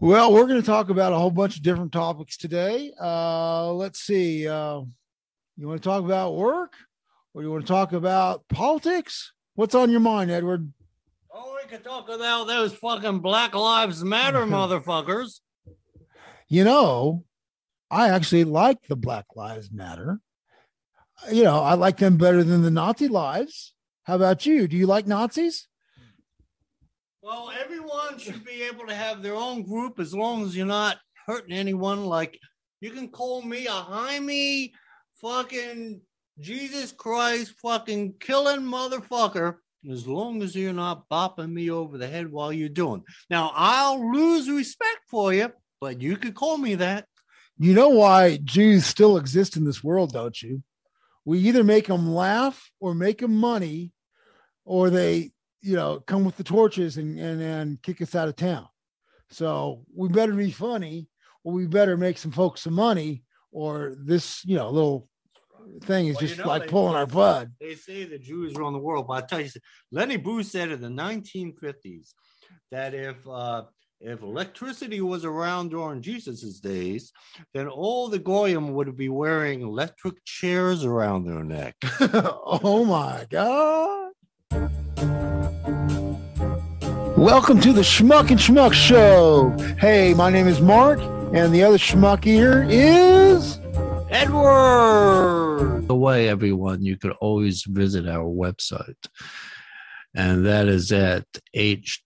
Well, we're going to talk about a whole bunch of different topics today. Uh, let's see. Uh, you want to talk about work or you want to talk about politics? What's on your mind, Edward? Oh, we could talk about those fucking Black Lives Matter motherfuckers. You know, I actually like the Black Lives Matter. You know, I like them better than the Nazi lives. How about you? Do you like Nazis? Well, everyone should be able to have their own group as long as you're not hurting anyone. Like, you can call me a Jaime fucking Jesus Christ fucking killing motherfucker as long as you're not bopping me over the head while you're doing. Now, I'll lose respect for you, but you could call me that. You know why Jews still exist in this world, don't you? We either make them laugh or make them money, or they, you know, come with the torches and, and, and kick us out of town. So we better be funny, or we better make some folks some money, or this, you know, little thing is Well, you just know, like they- pulling our blood. They say the Jews run the world, but I tell you, Lenny Bruce said in the 1950s that if uh, if electricity was around during Jesus's days, then all the goyim would be wearing electric chairs around their neck. oh my God. Welcome to the Schmuck and Schmuck Show. Hey, my name is Mark, and the other schmuck here is. Edward. The way, everyone, you could always visit our website, and that is at https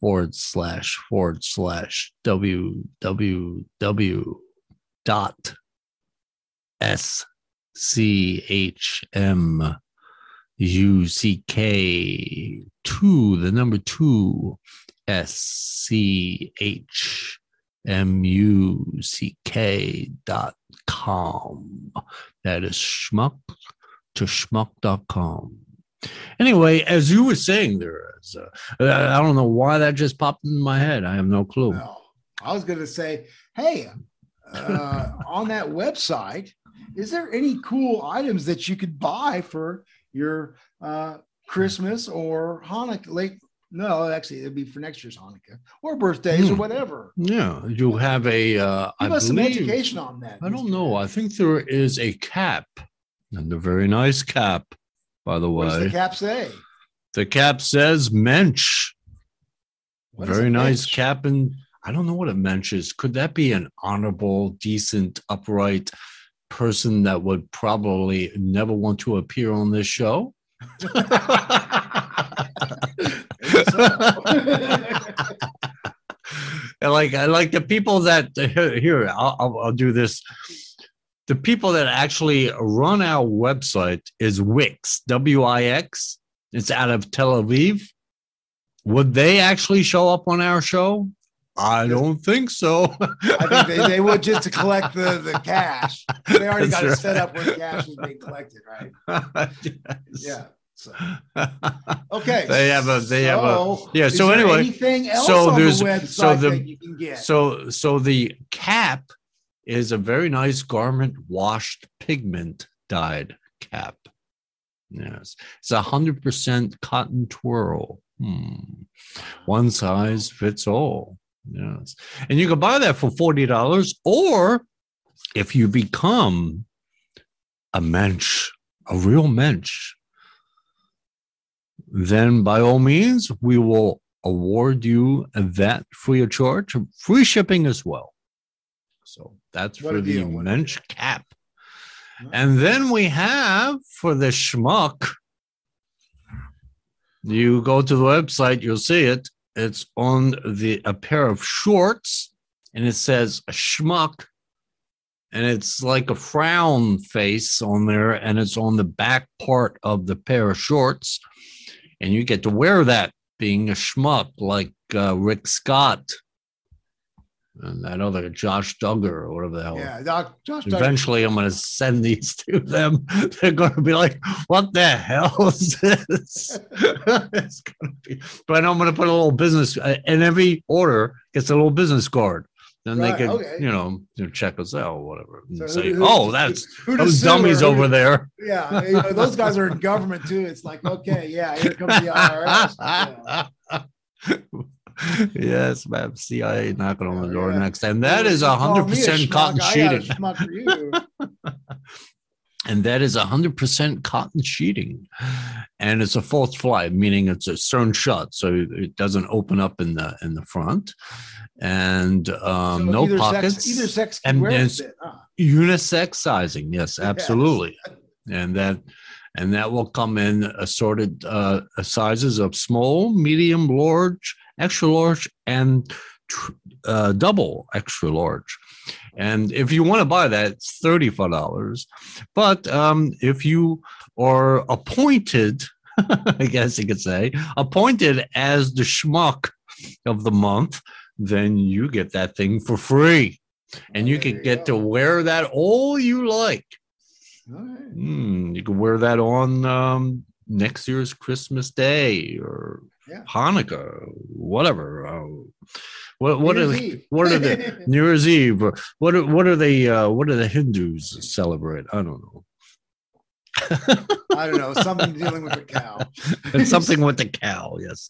forward slash forward slash www dot s c h m u c k two the number two s c h M U C K dot com. That is schmuck to schmuck dot com. Anyway, as you were saying, there is, I don't know why that just popped in my head. I have no clue. No, I was going to say, hey, uh, on that website, is there any cool items that you could buy for your uh, Christmas or Hanukkah? Late, no, actually, it'd be for next year's Hanukkah or birthdays or Hmm. whatever. Yeah, you have a. Uh, Give I us some education on that. I don't know. I think there is a cap, and a very nice cap, by the way. What does the cap say? The cap says mensch. What Very nice mensch? cap. And I don't know what a mensch is. Could that be an honorable, decent, upright person that would probably never want to appear on this show? And like I like the people that here, I'll, I'll, I'll do this. The people that actually run our website is Wix, W I X. It's out of Tel Aviv. Would they actually show up on our show? I don't think so. I think they, they would just to collect the, the cash. They already got That's it set up where the cash is being collected, right? yes. Yeah. So okay. They have a- they have a- So, yeah, so anyway, anything else so on there's- the website so the- that you can get? So so the cap is a very nice garment washed pigment dyed cap. Yes. It's a hundred percent cotton twirl. Hmm. One size fits all. Yes. And you can buy that for forty dollars, or if you become a mensch, a real mensch, then by all means, we will award you that free of charge, free shipping as well. So that's What for the mensch cap. And then we have for the schmuck. You go to the website, you'll see it. It's on the a pair of shorts, and it says a schmuck, and it's like a frown face on there, and it's on the back part of the pair of shorts, and you get to wear that being a schmuck like uh, Rick Scott and I know that other Josh Duggar or whatever the hell. yeah, Doc, Josh. Duggar- Eventually, I'm going to send these to them. They're going to be like, "What the hell is this?" it's going to be, but I'm going to put a little business, uh, and every order gets a little business card. Then Right, they can, okay. you know, you know, check us out or whatever. And So say, who- "Oh, that's who those dummies who over there." Yeah, you know, those guys are in government too. It's like, okay, yeah, here comes the IRS. Yeah. Yes, ma'am. CIA knocking on the door yeah. next, and that is a hundred me a percent cotton I got a sheeting, schmuck for you. and that is a hundred percent cotton sheeting, and it's a false fly, meaning it's a sewn shut, so it doesn't open up in the in the front, and um, So no either pockets. Sex, either sex and it. Huh? unisex sizing yes absolutely and that and that will come in assorted uh, sizes of small medium large extra large and uh, double extra large and if you want to buy that it's $35 but um, if you are appointed i guess you could say appointed as the schmuck of the month then you get that thing for free and you can get to wear that all you like. Right. Mm, you can wear that on um, next year's Christmas Day or Yeah. Hanukkah, whatever. Uh, what what New are the, what are the New Year's Eve? What are, what are the uh, what are the Hindus celebrate? I don't know. I don't know, something dealing with a cow. Something with the cow, yes.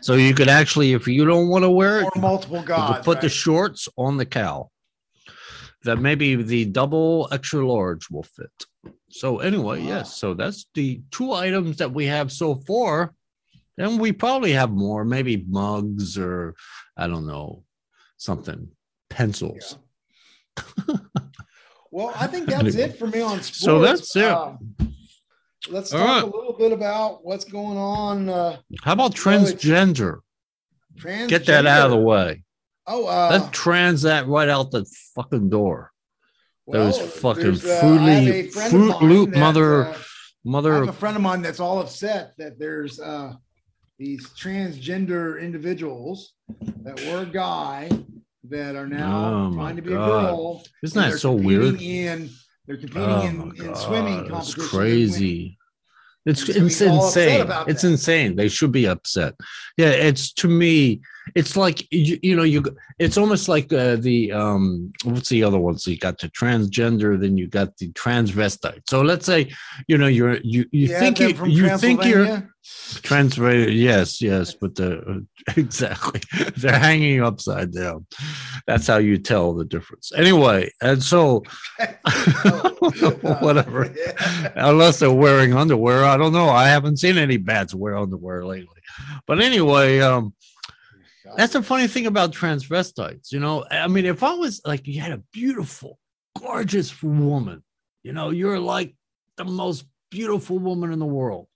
So you could actually, if you don't want to wear it, or multiple gods. put the shorts on the cow. That maybe the double extra large will fit. So anyway, Ah. yes. So that's the two items that we have so far. And we probably have more, maybe mugs or I don't know, something, pencils. Well, I think that's it for me on sports. So that's it. Um, let's All talk right. a little bit about what's going on. Uh, How about transgender? transgender. Get that out of the way. Oh, uh, Let's trans that right out the fucking door. those well, fucking there's, uh, Fruit Loop- a friend of Fruit mine Loop that, mother- uh, I have a friend of mine that's all upset that there's uh, these transgender individuals that were a guy that are now Oh, trying to be God. a girl. Isn't that so weird? In they're oh competing Oh in, in swimming competitions. It's crazy. It's, it's he's all upset insane. It's that. insane. They should be upset. Yeah, it's to me. It's like you, you know, you. It's almost like uh, the um. What's the other one so You got the transgender, then you got the transvestite. So let's say, you know, you're you you Yeah, think you you think you're Transylvania. Yes, yes, but the exactly they're hanging upside down. That's how you tell the difference. Anyway, and so whatever, Yeah. unless they're wearing underwear, I don't know. I haven't seen any bats wear underwear lately. But anyway, um, that's the funny thing about transvestites. You know, I mean, if I was like, you had a beautiful, gorgeous woman, you know, you're like the most beautiful woman in the world.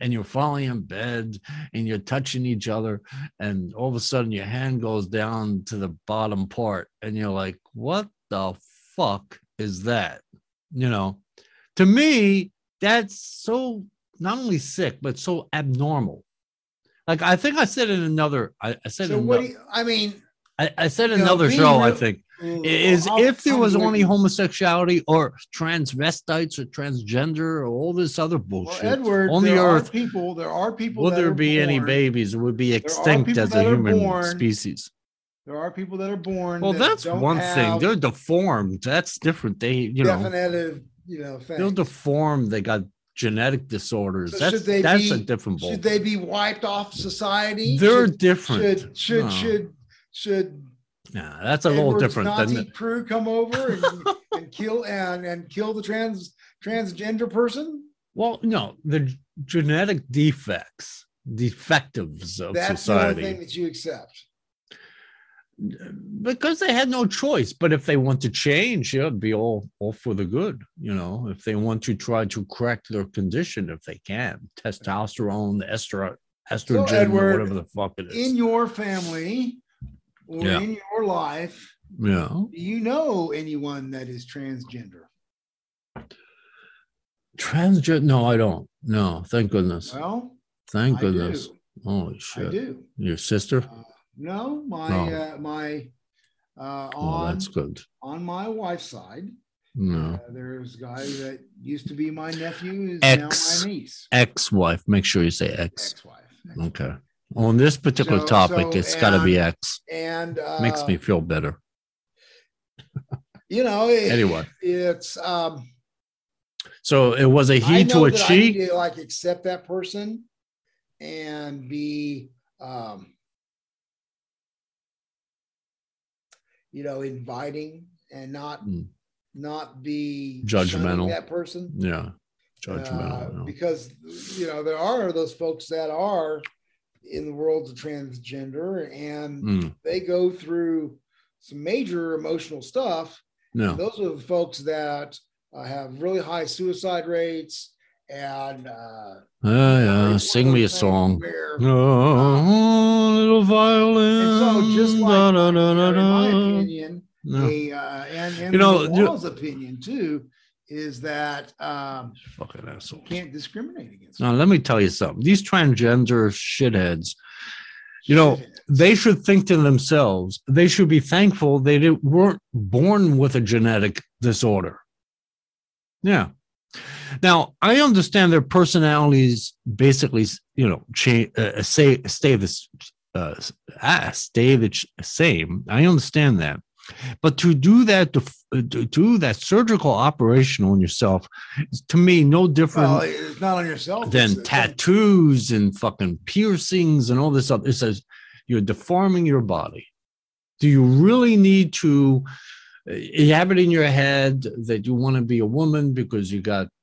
And you're falling in bed and you're touching each other, and all of a sudden your hand goes down to the bottom part, and you're like, what the fuck is that? You know, to me, that's so not only sick, but so abnormal. Like I think I said in another, I, I said So in what do you, I mean, I, I said know, another being show, I think, mm, is if there was only homosexuality or transvestites or transgender or all this other Well, bullshit Edward, on the earth, are people. There are people. would there be any babies? It would be extinct as a human born- species. There are people that are born. Well, that that's one thing. They're deformed. That's different. They, you know, definitive, you know, they're deformed. They got genetic disorders. So that's should they that's be- a different ball. Should they be wiped off society? They're should, different. should should No. should should Yeah, that's a little different Nazi than crew come over and, and kill and and kill the trans transgender person? well, no, the genetic defects, defectives of society. That's the only thing that you accept. Because they had no choice. But if they want to change, yeah, it'd be all all for the good. You know, if they want to try to correct their condition, if they can, testosterone, estro, estrogen, or Edward, whatever the fuck it is. In your family or Yeah. in your life, yeah, do you know anyone that is transgender? transgender. No, I don't. No, thank goodness. Well, Thank I goodness. do. Holy I shit! do. Your sister? Uh, No, my No. uh, my uh, Oh, on that's good. on my wife's side, No. uh, there's a guy that used to be my nephew is Ex. now my niece, Ex-wife. Make sure you say ex. ex-wife, Okay. On this particular So- topic, so, it's got to be ex. and uh, Makes me feel better. you know, it- Anyway, it's um, so it was a he to a that I need she. like accept that person and be um you know, inviting and not Mm. not be Judgmental. that person. Yeah. Judgmental. Uh, no. because you know there are those folks that are in the world of transgender and Mm, they go through some major emotional stuff no. those are the folks that uh, have really high suicide rates and uh Yeah, yeah. Sing me a song. where, Oh, little violin. and so just like da, da, you da, know, in my opinion No, a, uh, and, and You know, you- law's opinion too is that um fucking assholes. can't discriminate against Now, let me tell you something. These transgender shitheads, you know, Shitheads. they should think to themselves, they should be thankful they didn't, weren't born with a genetic disorder. Yeah. Now, I understand their personalities basically, you know, change, uh, say, stay this, uh, ah, stay the ch- same. I understand that. But to do that, to, uh, to do that surgical operation on yourself, is to me, no different well, it's not on yourself than it's- it's on- tattoos and fucking piercings and all this stuff. It says you're deforming your body. Do you really need to? uh, You have it in your head that you want to be a woman because you got uh, uh,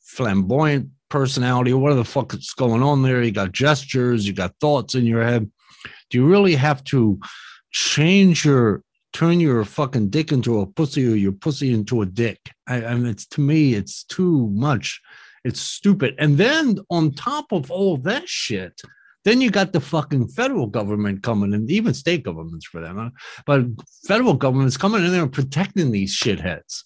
flamboyant personality whatever the fuck is going on there. You got gestures, you got thoughts in your head. Do you really have to change your turn your fucking dick into a pussy or your pussy into a dick? I, I mean, it's to me, it's too much. It's stupid. And then on top of all that shit, then you got the fucking federal government coming and even state governments for them. Huh? But federal government's coming in there and protecting these shitheads.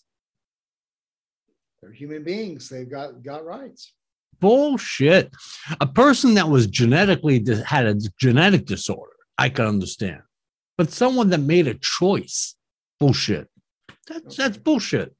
They're human beings they've got got rights Bullshit. A person that was genetically had a genetic disorder, I can understand. But someone that made a choice, bullshit. That's that's bullshit.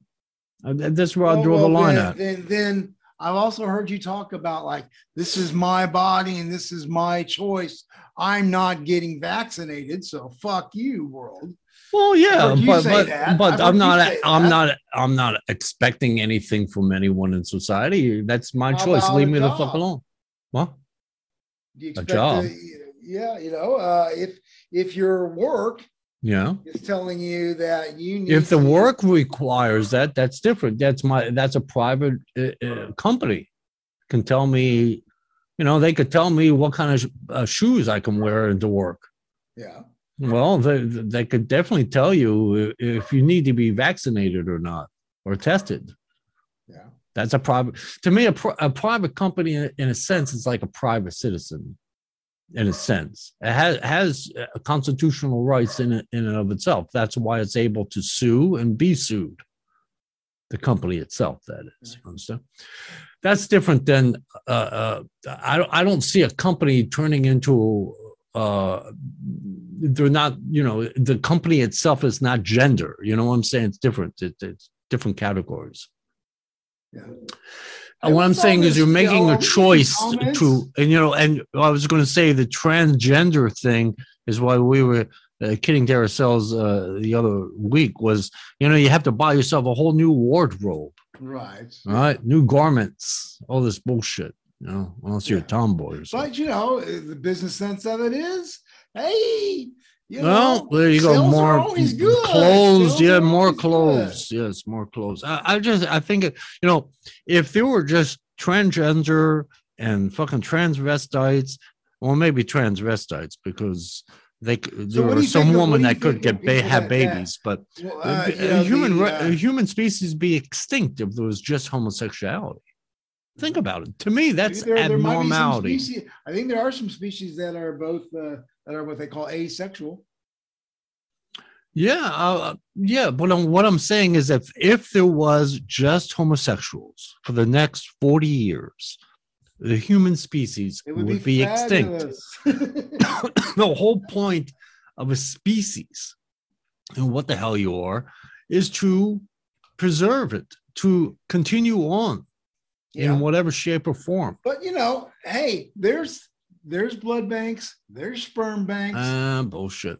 Uh, That's where I Well, draw the line then, at. Then, then I've also heard you talk about like this is my body and this is my choice. I'm not getting vaccinated, so fuck you, world. Well, yeah, but say but, that. but I'm not I'm that. not I'm not expecting anything from anyone in society. That's my How choice. Leave a me the fuck alone. What? Expect job. Yeah, you know, uh, if if your work Yeah. is telling you that you need If the work requires that, that's different. That's my that's a private uh, uh, company can tell me, you know, they could tell me what kind of sh- uh, shoes I can wear into work. yeah, Well, they they could definitely tell you if you need to be vaccinated or not or tested. yeah, That's a private. To me, a, a private company, in, in a sense, is like a private citizen. In a sense, it has has constitutional rights in it in and of itself. That's why it's able to sue and be sued. The company itself, that is. You understand? That's different than uh, uh, I. I don't see a company turning into. Uh, they're not. You know, the company itself is not gender. You know what I'm saying? It's different. It, it's different categories. yeah. And what I'm saying is you're making a choice to, and you know, and I was going to say the transgender thing is why we were uh, kidding to ourselves uh, the other week was, you know, you have to buy yourself a whole new wardrobe, right. all right, new garments, all this bullshit, you know, unless you're a tomboy or something. But you know, the business sense of it is, hey, you Well, know, there you go. More clothes. Sales Yeah, more always good. clothes. Yes, more clothes. I, I just, I think, it- you know, if there were just transgender and fucking transvestites, well, maybe transvestites because they, there do were some of- woman that could get ba- have that- that- babies, but Well, uh, uh, you know, human the, uh, human species be extinct if there was just homosexuality. Think about it. To me, that's there- there be abnormality. species- I think there are some species that are both uh, that are what they call asexual. Yeah, uh, yeah, but um, what I'm saying is, if if there was just homosexuals for the next forty years, the human species would, would, be, extinct. the whole point of a species, and what the hell you are, is to preserve it, to continue on yeah. in whatever shape or form. But you know, hey, there's there's blood banks, there's sperm banks. Ah, bullshit.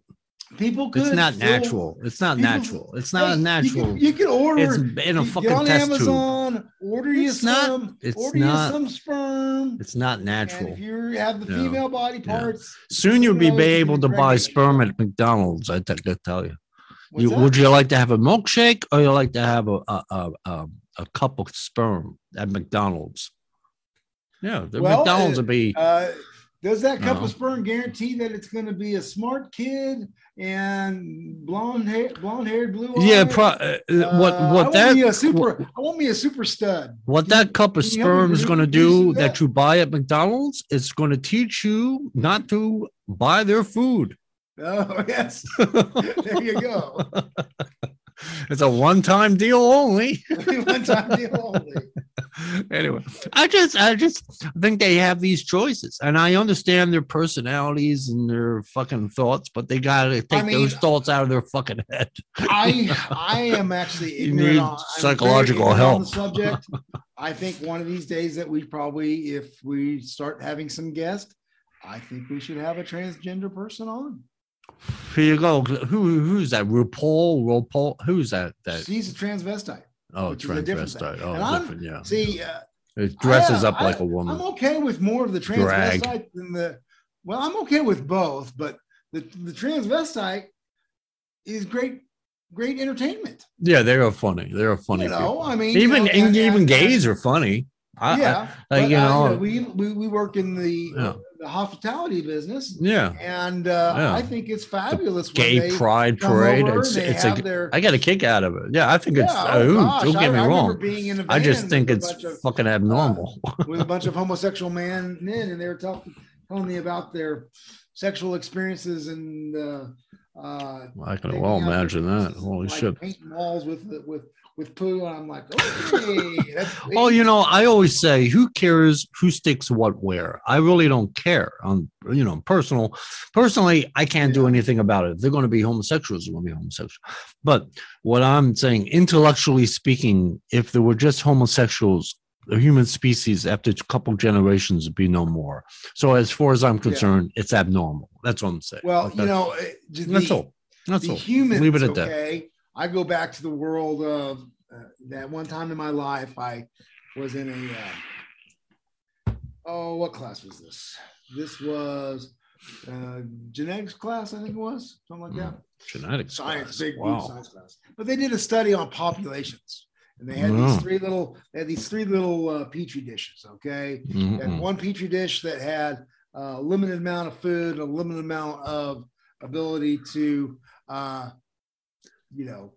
People could. It's not still- natural. It's not people- natural. It's not Hey, natural. You can, you can order. It's in a fucking on test tube. Amazon. Order you It's not- some. it's order not- you some sperm. It's not natural. if you have the No. female body parts, Soon you'll be knows able to buy sperm at McDonald's. I think I tell you. You would you like to have a milkshake or you like to have a a, a, a, a cup of sperm at McDonald's? Yeah, the Well, McDonald's uh, would be. Uh, does that cup No. of sperm guarantee that it's going to be a smart kid and blonde hair, blonde haired, blue yeah, pro, uh, uh, what I what want that me a super. I want me a super stud. what Can that cup of can you help me sperm is going to do that? that you buy at McDonald's, it's going to teach you not to buy their food. Oh yes, there you go. it's a one-time deal only. One time deal only. anyway, I just I just think they have these choices, and I understand their personalities and their fucking thoughts, but they gotta take mean, those thoughts out of their fucking head. I I am actually You ignorant need on- psychological ignorant on help. the subject. I think one of these days that we probably, if we start having some guests, I think we should have a transgender person on. Here you go. Who who's that? RuPaul, RuPaul. Who's that? That She's a transvestite. oh, transvestite. Oh, And I'm- different. Yeah, See, uh, it dresses I- up like a woman. I'm okay with more of the Drag. transvestite than the. Well, I'm okay with both, but the the transvestite is great, great entertainment. yeah, they are funny. They are funny. you know, people. I mean, you Even know, and even gays are funny. I, I- yeah, like, but, you uh, know- we, we we work in the Yeah. the hospitality business, yeah. and uh, Yeah. I think it's fabulous. when Gay they pride parade. It's it's a their- I get a kick out of it. Yeah, I think it's. Yeah, uh, oh ooh, gosh, don't get me I wrong. being in a I just think it's of- fucking abnormal. with a bunch of homosexual man men, and they were talking telling me about their sexual experiences and uh, uh, I can well imagine that. Holy like shit. Painting walls with with with poo, and I'm like, okay. That's Oh, you know, I always say, who cares who sticks what where? I really don't care. On you know, personal, personally, I can't do anything about it. If they're going to be homosexuals, they're going to be homosexual. But what I'm saying, intellectually speaking, if there were just homosexuals, the human species after a couple generations would be no more. So as far as I'm concerned, it's abnormal. That's what I'm saying. well, Like you know, uh, just that's all. That's the all. humans. Leave it at that. I go back to the world of uh, that one time in my life. I was in a uh, oh, what class was this? This was uh, genetics class, I think it was something like that. Genetics. Science, class. big wow. science class. But they did a study on populations, and they had Oh. these three little, they had these three little uh, petri dishes. Okay, had Mhm. one petri dish that had a limited amount of food, a limited amount of ability to, uh, you know,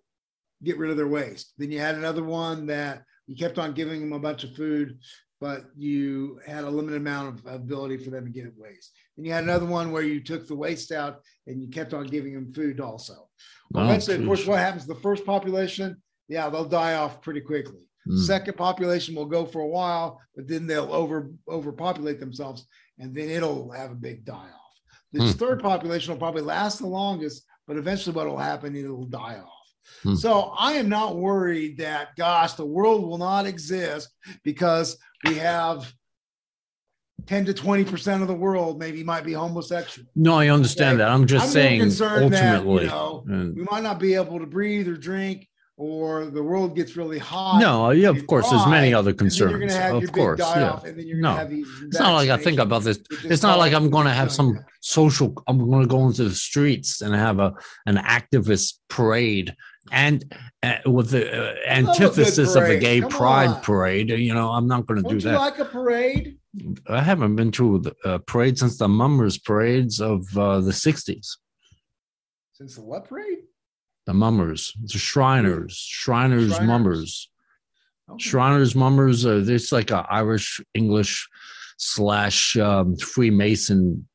get rid of their waste. Then you had another one that you kept on giving them a bunch of food, but you had a limited amount of ability for them to get waste. Then you had another one where you took the waste out and you kept on giving them food also. Well, Oh, eventually, of course, what happens to the first population? Yeah, they'll die off pretty quickly. Mm. Second population will go for a while, but then they'll over overpopulate themselves, and then it'll have a big die off. This Hmm. third population will probably last the longest, but eventually, what will happen? It'll die off. Hmm. So I am not worried that, gosh, the world will not exist because we have 10 to 20 percent of the world maybe might be homosexual. No, I understand Okay. that. I'm just I'm saying concerned that, ultimately. you know, and- we might not be able to breathe or drink, or the world gets really hot. no, yeah, of you course, there's many other and then you're concerns. Of course, yeah. and then you're No. gonna have these. It's not like I think about this. It's not like I'm going to have some social. I'm going to go into the streets and have a an activist parade and uh, with the uh, antithesis of the gay Come pride on. parade. You know, I'm not going to do you that. like a parade? I haven't been to a uh, parade since the mummers parades of uh, the 60s. Since the what parade? The mummers, the Shriners, Shriners, Shriners. mummers. Okay. Shriners, mummers. Uh, it's like a Irish English slash um, Freemason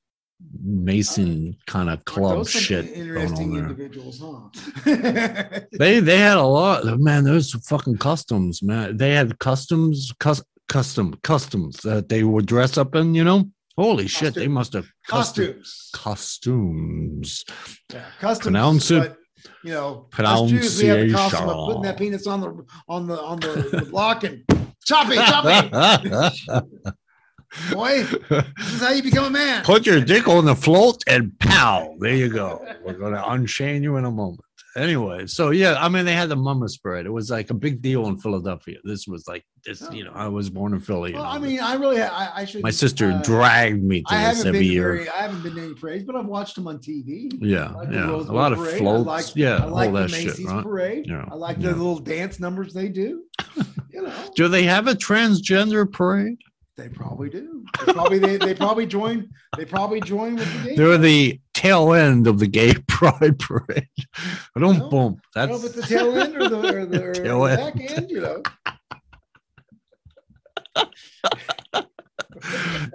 Mason kind of club shit going Interesting on there. individuals, huh? They they had a lot. Man, those fucking customs, man. They had customs, cus, custom customs that they would dress up in. You know, holy shit, they must have custom Costumes. costumes. Yeah, customs. Pronounce it. You know, Jews, we have the custom of putting that penis on the on the on the, block and chop it, chop it. Boy, this is how you become a man. Put your dick on the float and pow. There you go. We're going to unchain you in a moment. Anyway, so yeah, I mean, they had the mummers parade. It was like a big deal in Philadelphia. This was like this, you know, I was born in Philly. Well, I mean, I really, I, I should. my sister uh, dragged me to I this haven't every been year. very, I haven't been to any parades, but I've watched them on TV. Yeah, like yeah. A lot of parade. I floats. like- yeah, I like all the that shit, Macy's right? parade. Yeah, I like yeah. the little dance numbers they do. You know, Do they have a transgender parade? they probably do. They probably they, they probably join. They probably join with the game. They're the tail end of the gay pride parade. Don't No, bump. I That's if it's the tail end or the, or the, or Tail the end. back end. You know,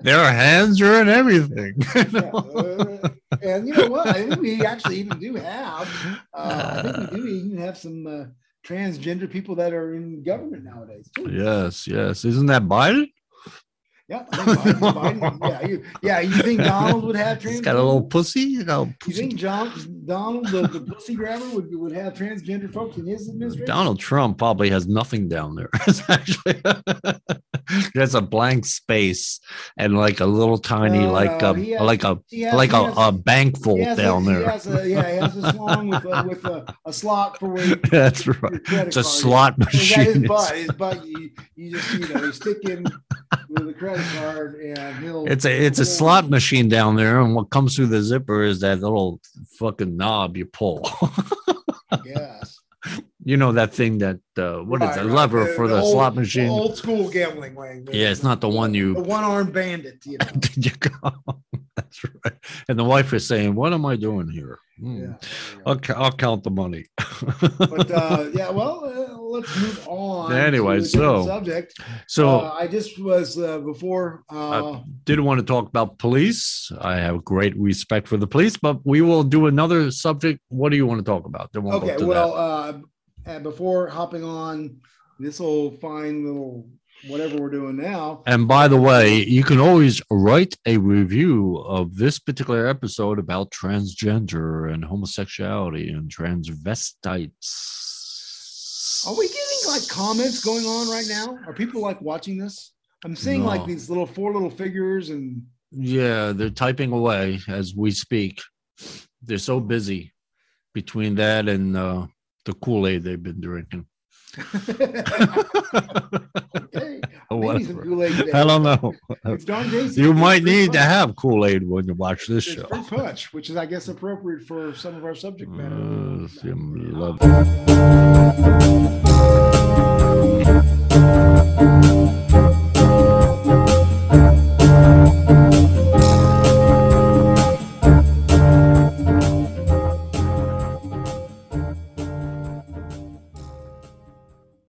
their hands are in everything. Yeah, uh, and you know what? I think we actually even do have. Uh, I think we do even have some uh, transgender people that are in government nowadays. Too. yes, yes. Isn't that Biden? Yeah, Biden, Biden- yeah, you, yeah. You think Donald would have trans? He's got a little pussy. You know, You think John, Donald, the, the pussy grabber, would, would have transgender folks in his administration? Donald Trump probably has nothing down there. Actually there's a blank space and like a little tiny, No, like no, a has- like a has- like a, has- a bank vault a- down he there. a- yeah, he has a slong with a, with a, a slot for where you That's right. It's a slot that his machine. butt? His butt. You, you just you know you stick in with a credit card and he'll. It's a it's a slot machine down there, and what comes through the zipper is that little fucking knob you pull. Yes. You know that thing that uh, what is Right, it? right. Lever for the, old- slot machine. Old school gambling way. Yeah, it's not the one you. The one armed bandit. You know. Did you go? That's right. And the wife is saying, "What am I doing here? Hmm. Yeah. I'll, I'll count the money." But uh, yeah, well, uh, let's move on. Anyway, so- subject. so uh, I just was uh, before. Uh, didn't want to talk about police. I have great respect for the police, but we will do another subject. What do you want to talk about? Then we'll go okay, well, uh, before hopping on this little fine little whatever we're doing now. And by the way, you can always write a review of this particular episode about transgender and homosexuality and transvestites. Are we getting like comments going on right now? Are people like watching this? I'm seeing like these little four little figures and Yeah, they're typing away as we speak. They're so busy between that and uh, the Kool Aid they've been drinking. okay, Or maybe some whatever. Kool-Aid. I don't know. It's Don. You might need to have Kool Aid when you watch this It's show. punch, which is I guess appropriate for some of our subject matter. Uh,